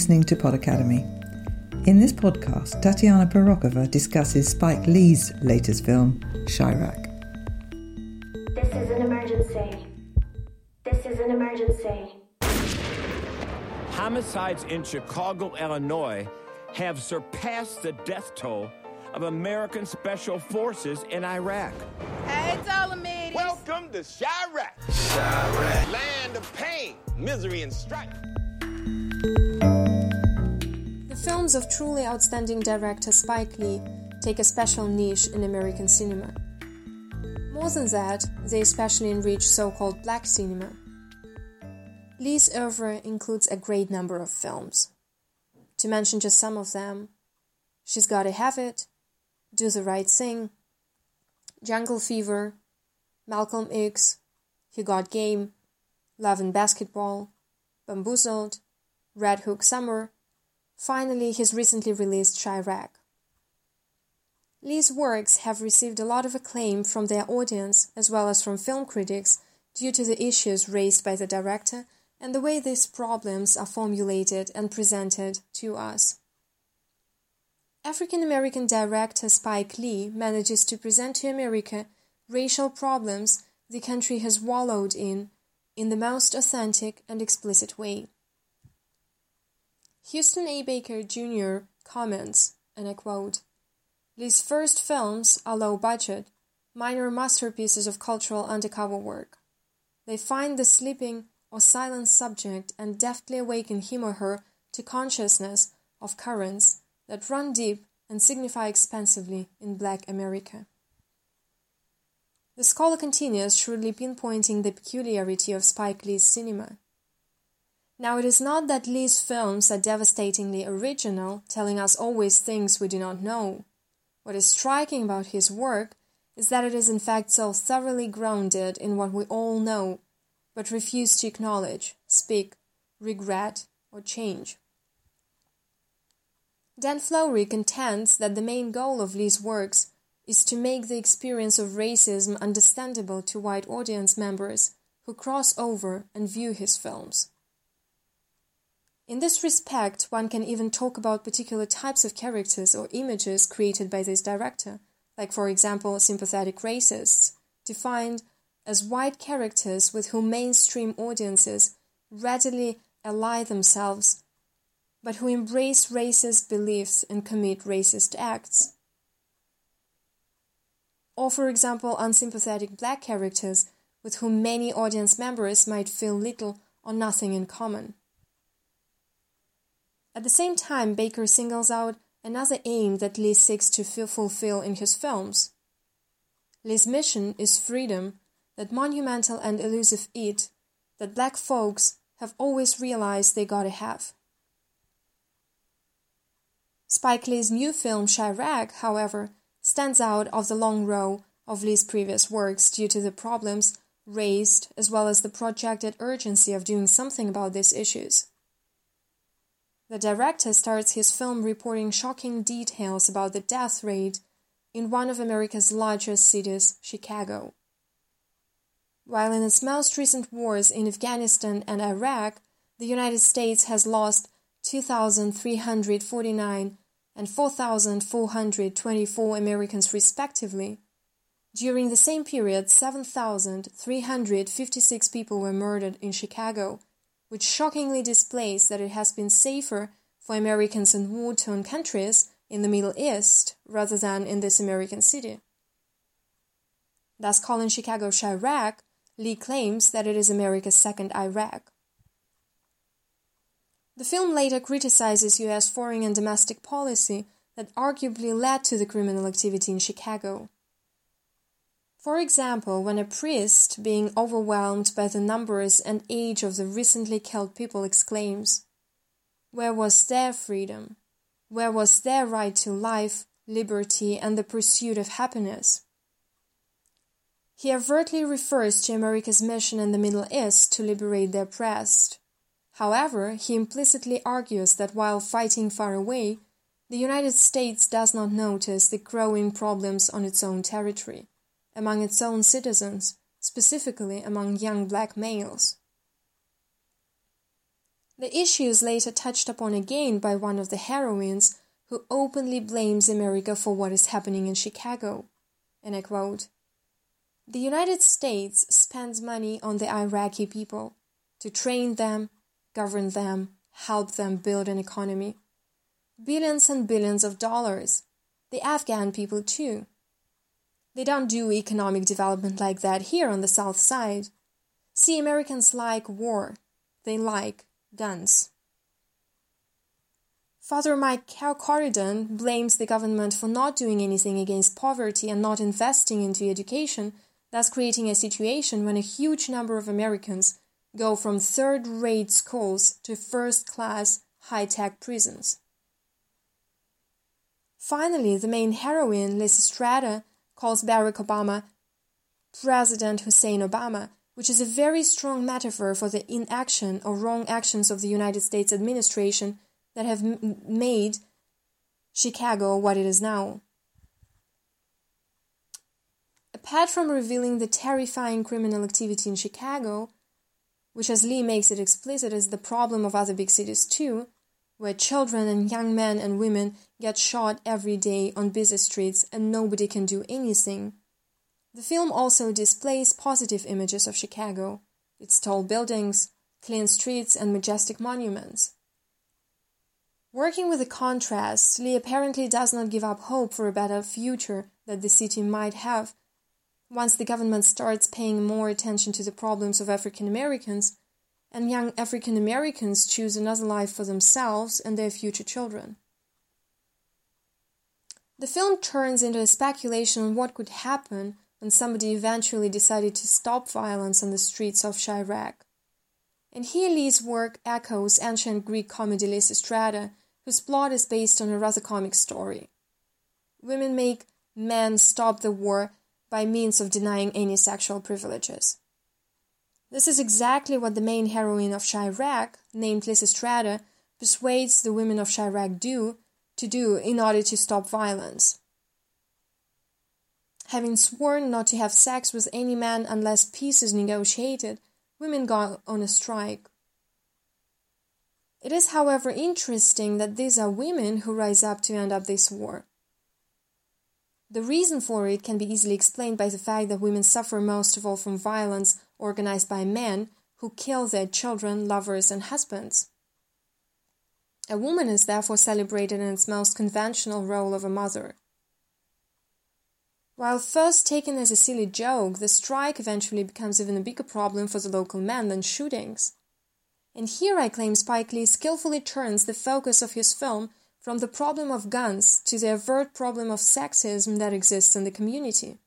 listening to Pod Academy. In this podcast, Tatiana Porokova discusses Spike Lee's latest film, Chi-Raq. This is an emergency. This is an emergency. Homicides in Chicago, Illinois have surpassed the death toll of American Special Forces in Iraq. Hey, Ptolemies. Welcome to Chi-Raq. Chi-Raq. Land of pain, misery, and strife. Films of truly outstanding director Spike Lee take a special niche in American cinema. More than that, they especially enrich so called black cinema. Lee's oeuvre includes a great number of films. To mention just some of them, She's Gotta Have It, Do the Right Thing, Jungle Fever, Malcolm X, He Got Game, Love and Basketball, Bamboozled, Red Hook Summer, finally his recently released Chi-Raq. Lee's works have received a lot of acclaim from their audience as well as from film critics due to the issues raised by the director and the way these problems are formulated and presented to us. African American director Spike Lee manages to present to America racial problems the country has wallowed in in the most authentic and explicit way. Houston A. Baker Jr. comments, and I quote Lee's first films are low budget, minor masterpieces of cultural undercover work. They find the sleeping or silent subject and deftly awaken him or her to consciousness of currents that run deep and signify expansively in Black America. The scholar continues, shrewdly pinpointing the peculiarity of Spike Lee's cinema. Now, it is not that Lee's films are devastatingly original, telling us always things we do not know. What is striking about his work is that it is in fact so thoroughly grounded in what we all know, but refuse to acknowledge, speak, regret, or change. Dan Flory contends that the main goal of Lee's works is to make the experience of racism understandable to white audience members who cross over and view his films. In this respect, one can even talk about particular types of characters or images created by this director, like, for example, sympathetic racists, defined as white characters with whom mainstream audiences readily ally themselves, but who embrace racist beliefs and commit racist acts. Or, for example, unsympathetic black characters with whom many audience members might feel little or nothing in common. At the same time, Baker singles out another aim that Lee seeks to fulfill in his films. Lee's mission is freedom, that monumental and elusive it that black folks have always realized they gotta have. Spike Lee's new film Chi-Raq, however, stands out of the long row of Lee's previous works due to the problems raised as well as the projected urgency of doing something about these issues. The director starts his film reporting shocking details about the death rate in one of America's largest cities, Chicago. While in its most recent wars in Afghanistan and Iraq, the United States has lost 2,349 and 4,424 Americans respectively. During the same period, 7,356 people were murdered in Chicago, which shockingly displays that it has been safer for Americans in war torn countries in the Middle East rather than in this American city. Thus, calling Chicago Chi-Raq, Lee claims that it is America's second Iraq. The film later criticizes US foreign and domestic policy that arguably led to the criminal activity in Chicago. For example, when a priest, being overwhelmed by the numbers and age of the recently killed people, exclaims, Where was their freedom? Where was their right to life, liberty, and the pursuit of happiness? He overtly refers to America's mission in the Middle East to liberate the oppressed. However, he implicitly argues that while fighting far away, the United States does not notice the growing problems on its own territory among its own citizens, specifically among young black males. The issue is later touched upon again by one of the heroines who openly blames America for what is happening in Chicago. And I quote The United States spends money on the Iraqi people to train them, govern them, help them build an economy. Billions and billions of dollars. The Afghan people, too. They don't do economic development like that here on the South Side. See, Americans like war, they like guns. Father Mike Corridan blames the government for not doing anything against poverty and not investing into education, thus creating a situation when a huge number of Americans go from third rate schools to first class high tech prisons. Finally, the main heroine, Lisa Lysistrata, calls Barack Obama President Hussein Obama, which is a very strong metaphor for the inaction or wrong actions of the United States administration that have made Chicago what it is now. Apart from revealing the terrifying criminal activity in Chicago, which, as Lee makes it explicit, is the problem of other big cities too, where children and young men and women get shot every day on busy streets and nobody can do anything. The film also displays positive images of Chicago its tall buildings, clean streets, and majestic monuments. Working with the contrast, Lee apparently does not give up hope for a better future that the city might have once the government starts paying more attention to the problems of African Americans and young African Americans choose another life for themselves and their future children. The film turns into a speculation on what could happen when somebody eventually decided to stop violence on the streets of Chiraq. And here Lee's work echoes ancient Greek comedy Lysistrata whose plot is based on a rather comic story. Women make men stop the war by means of denying any sexual privileges. This is exactly what the main heroine of Chiraq, named Lysistrata, persuades the women of Chiraq do to do in order to stop violence. Having sworn not to have sex with any man unless peace is negotiated, women go on a strike. It is, however, interesting that these are women who rise up to end up this war. The reason for it can be easily explained by the fact that women suffer most of all from violence organized by men who kill their children, lovers, and husbands. A woman is therefore celebrated in its most conventional role of a mother. While first taken as a silly joke, the strike eventually becomes even a bigger problem for the local men than shootings. And here I claim Spike Lee skillfully turns the focus of his film from the problem of guns to the overt problem of sexism that exists in the community.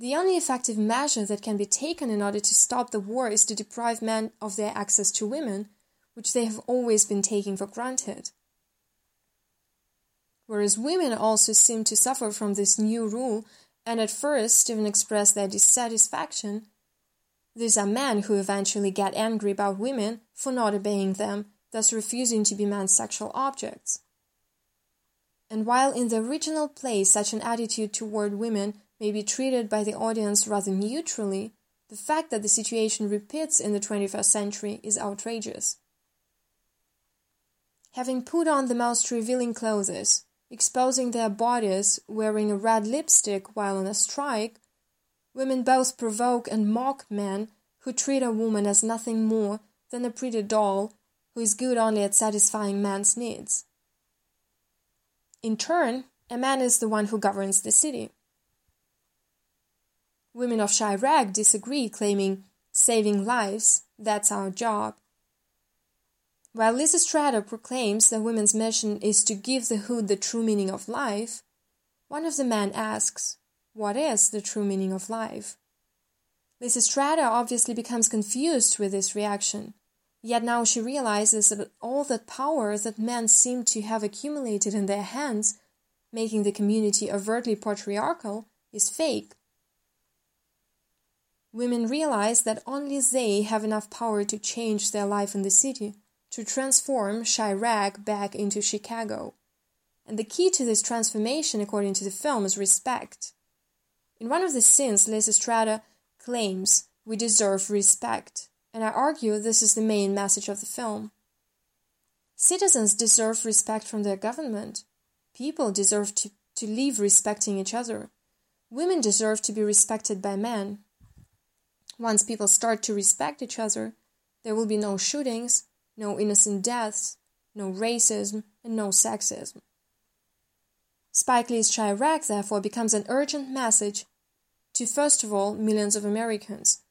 The only effective measure that can be taken in order to stop the war is to deprive men of their access to women, which they have always been taking for granted. Whereas women also seem to suffer from this new rule and at first even express their dissatisfaction, these are men who eventually get angry about women for not obeying them, thus refusing to be men's sexual objects. And while in the original play such an attitude toward women may be treated by the audience rather neutrally, the fact that the situation repeats in the 21st century is outrageous. Having put on the most revealing clothes, exposing their bodies, wearing a red lipstick while on a strike, Women both provoke and mock men who treat a woman as nothing more than a pretty doll who is good only at satisfying man's needs. In turn, a man is the one who governs the city. Women of Chiraq disagree, claiming, saving lives, that's our job. While Lysistrata proclaims that women's mission is to give the hood the true meaning of life, one of the men asks, what is the true meaning of life? Lysistrata obviously becomes confused with this reaction. Yet now she realizes that all that power that men seem to have accumulated in their hands, making the community overtly patriarchal, is fake. Women realize that only they have enough power to change their life in the city, to transform Chiraq back into Chicago. And the key to this transformation, according to the film, is respect. In one of the scenes, Lysistrata claims we deserve respect, and I argue this is the main message of the film. Citizens deserve respect from their government. People deserve to, to live respecting each other. Women deserve to be respected by men. Once people start to respect each other, there will be no shootings, no innocent deaths, no racism, and no sexism. Spike Lee's Chi-Raq therefore becomes an urgent message to first of all millions of Americans.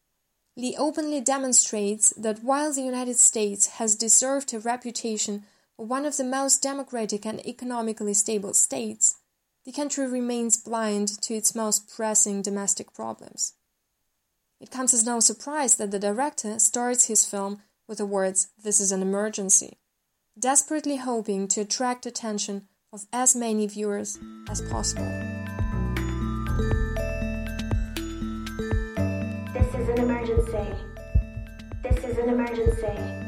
Lee openly demonstrates that while the United States has deserved a reputation of one of the most democratic and economically stable states, the country remains blind to its most pressing domestic problems. It comes as no surprise that the director starts his film with the words, This is an emergency, desperately hoping to attract attention of as many viewers as possible. This is an emergency. This is an emergency.